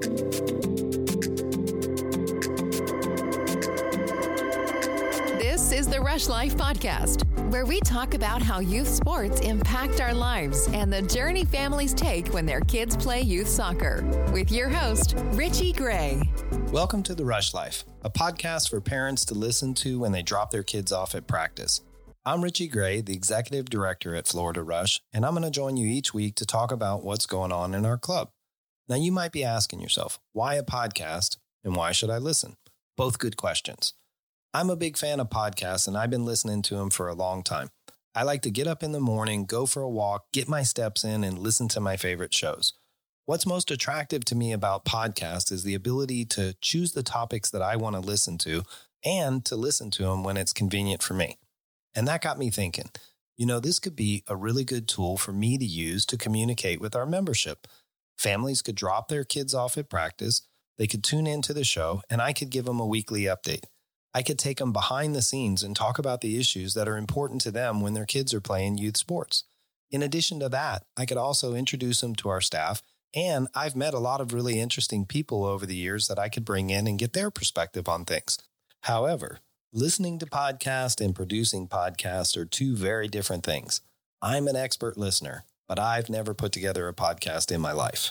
This is the Rush Life Podcast, where we talk about how youth sports impact our lives and the journey families take when their kids play youth soccer. With your host, Richie Gray. Welcome to The Rush Life, a podcast for parents to listen to when they drop their kids off at practice. I'm Richie Gray, the executive director at Florida Rush, and I'm going to join you each week to talk about what's going on in our club. Now, you might be asking yourself, why a podcast and why should I listen? Both good questions. I'm a big fan of podcasts and I've been listening to them for a long time. I like to get up in the morning, go for a walk, get my steps in, and listen to my favorite shows. What's most attractive to me about podcasts is the ability to choose the topics that I want to listen to and to listen to them when it's convenient for me. And that got me thinking, you know, this could be a really good tool for me to use to communicate with our membership. Families could drop their kids off at practice, they could tune into the show, and I could give them a weekly update. I could take them behind the scenes and talk about the issues that are important to them when their kids are playing youth sports. In addition to that, I could also introduce them to our staff. And I've met a lot of really interesting people over the years that I could bring in and get their perspective on things. However, listening to podcasts and producing podcasts are two very different things. I'm an expert listener, but I've never put together a podcast in my life.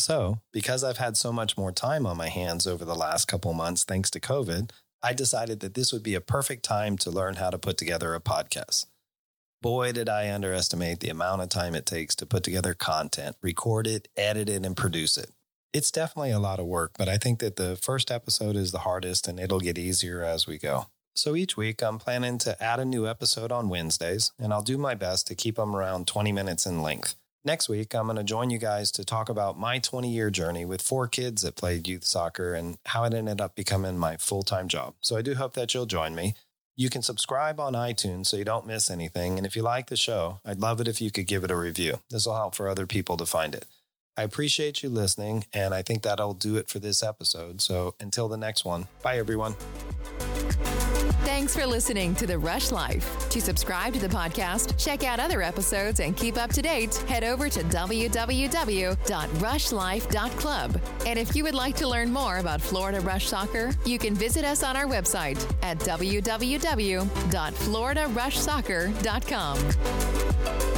So, because I've had so much more time on my hands over the last couple months thanks to COVID, I decided that this would be a perfect time to learn how to put together a podcast. Boy, did I underestimate the amount of time it takes to put together content, record it, edit it, and produce it. It's definitely a lot of work, but I think that the first episode is the hardest and it'll get easier as we go. So each week, I'm planning to add a new episode on Wednesdays, and I'll do my best to keep them around 20 minutes in length. Next week, I'm going to join you guys to talk about my 20 year journey with four kids that played youth soccer and how it ended up becoming my full time job. So I do hope that you'll join me. You can subscribe on iTunes so you don't miss anything. And if you like the show, I'd love it if you could give it a review. This will help for other people to find it. I appreciate you listening, and I think that'll do it for this episode. So until the next one, bye everyone. Thanks for listening to The Rush Life. To subscribe to the podcast, check out other episodes, and keep up to date, head over to www.rushlife.club. And if you would like to learn more about Florida Rush Soccer, you can visit us on our website at www.floridarushsoccer.com.